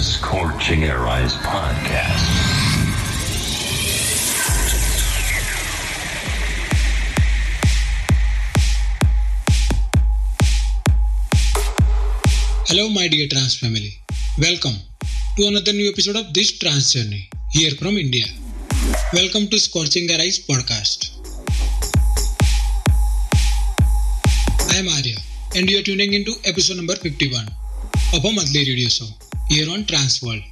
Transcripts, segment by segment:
the Scorching Air Eyes podcast. Hello, my dear trans family. Welcome to another new episode of this trans journey here from India. Welcome to Scorching Their Eyes podcast. I am Arya, and you are tuning into episode number 51 of a monthly radio show here on Trance World.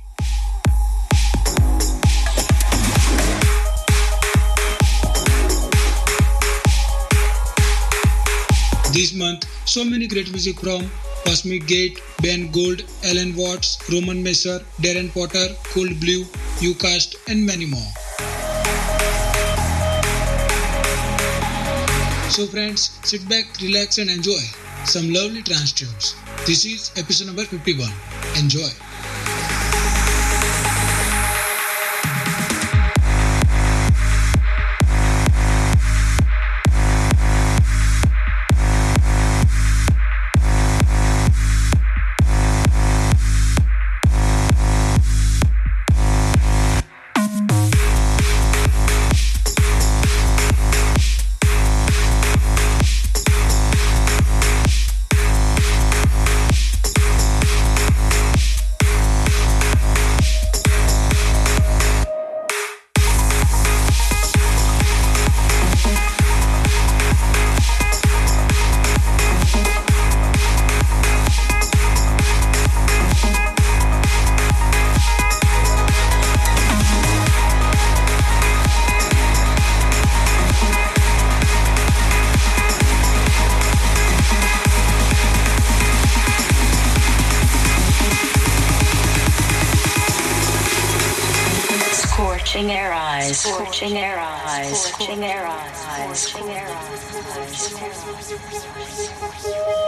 This month, so many great music from Cosmic Gate, Ben Gold, Allen Watts, Roman Messer, Darren Porter, Cold Blue, Ucast, and many more. So, friends, sit back, relax, and enjoy some lovely trance tunes. This is episode number 51. Enjoy. Thank you.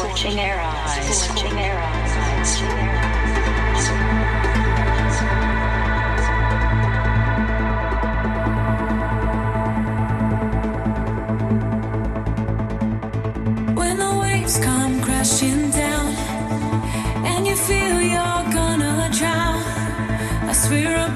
scorching their eyes, scorching their eyes. come crashing down and you feel you're gonna drown. I swear I'm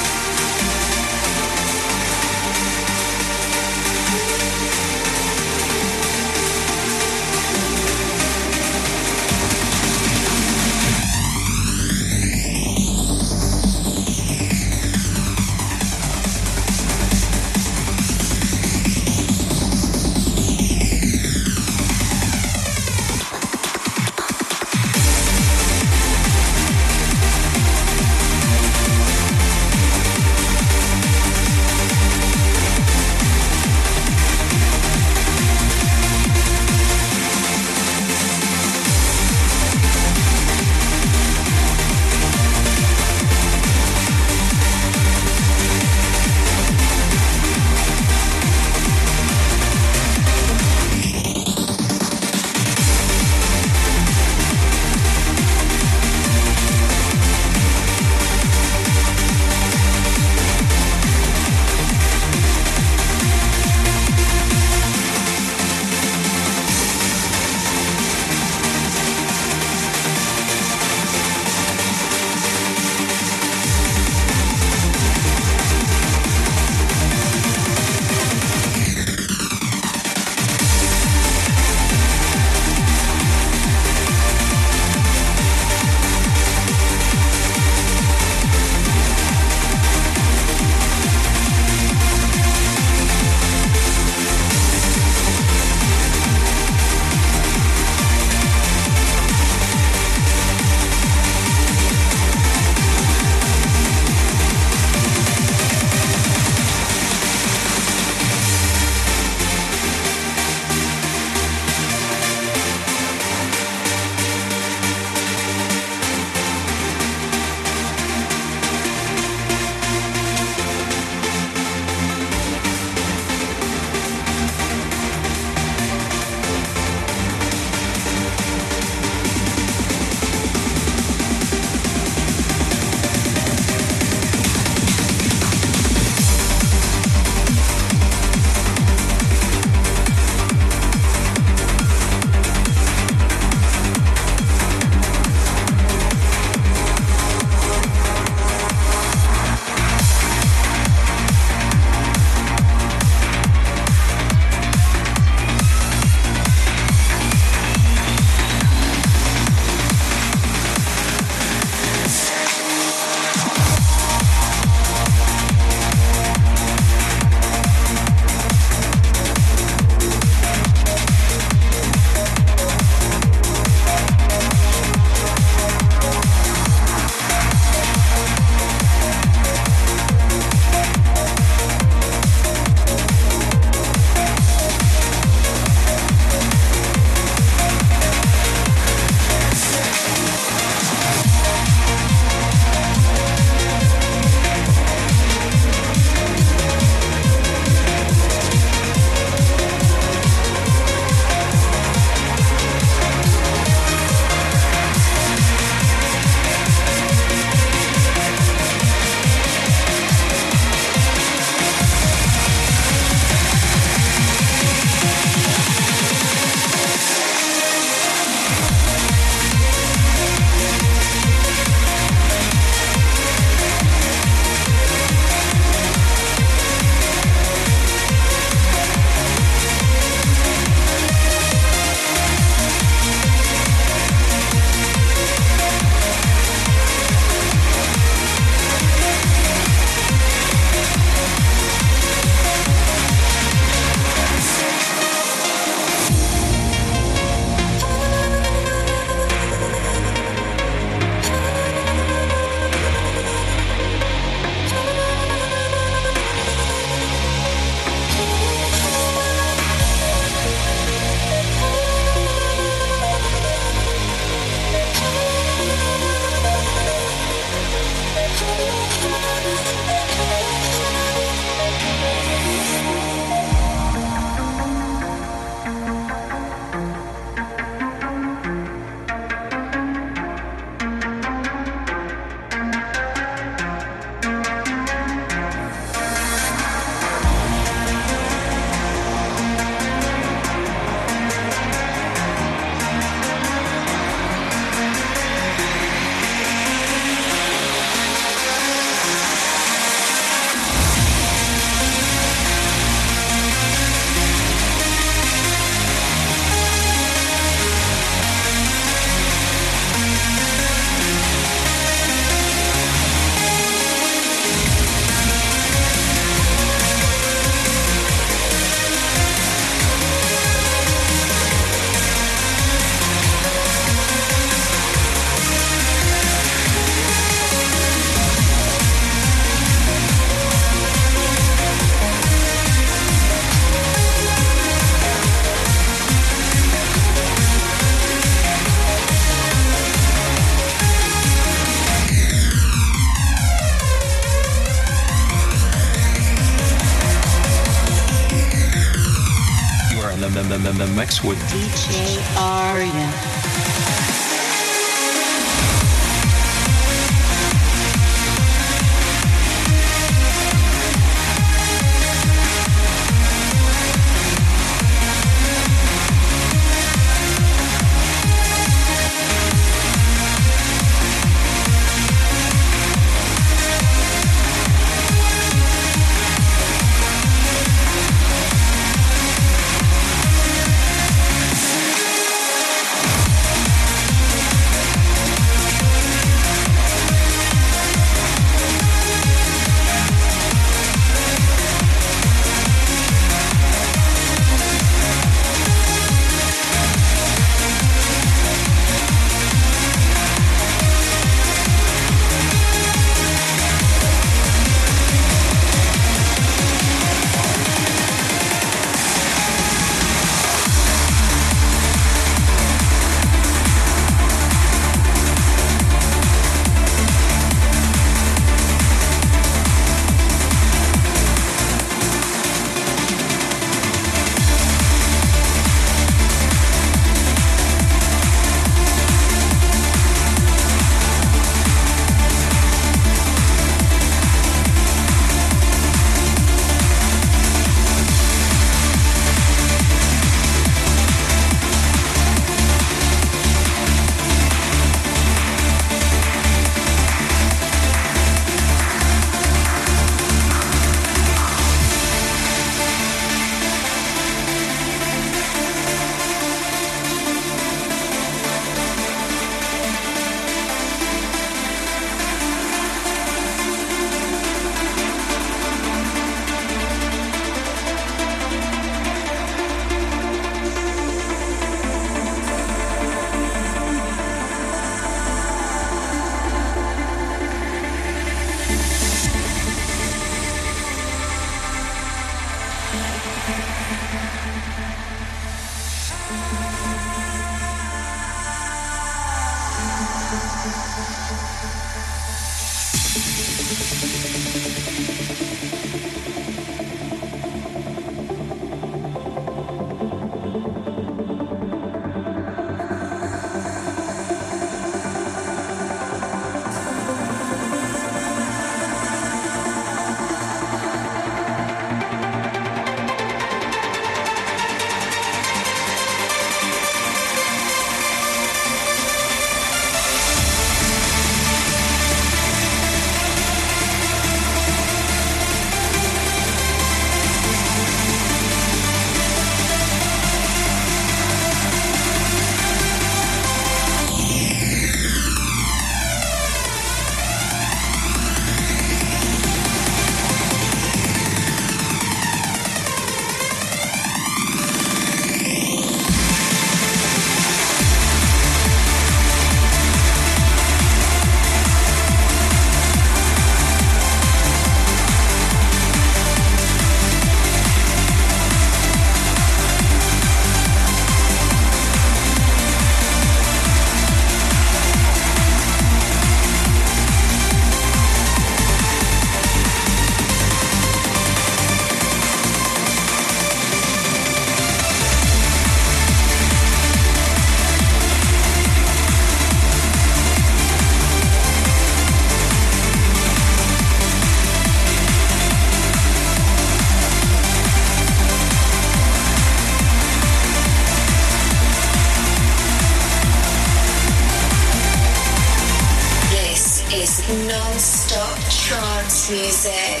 trance music.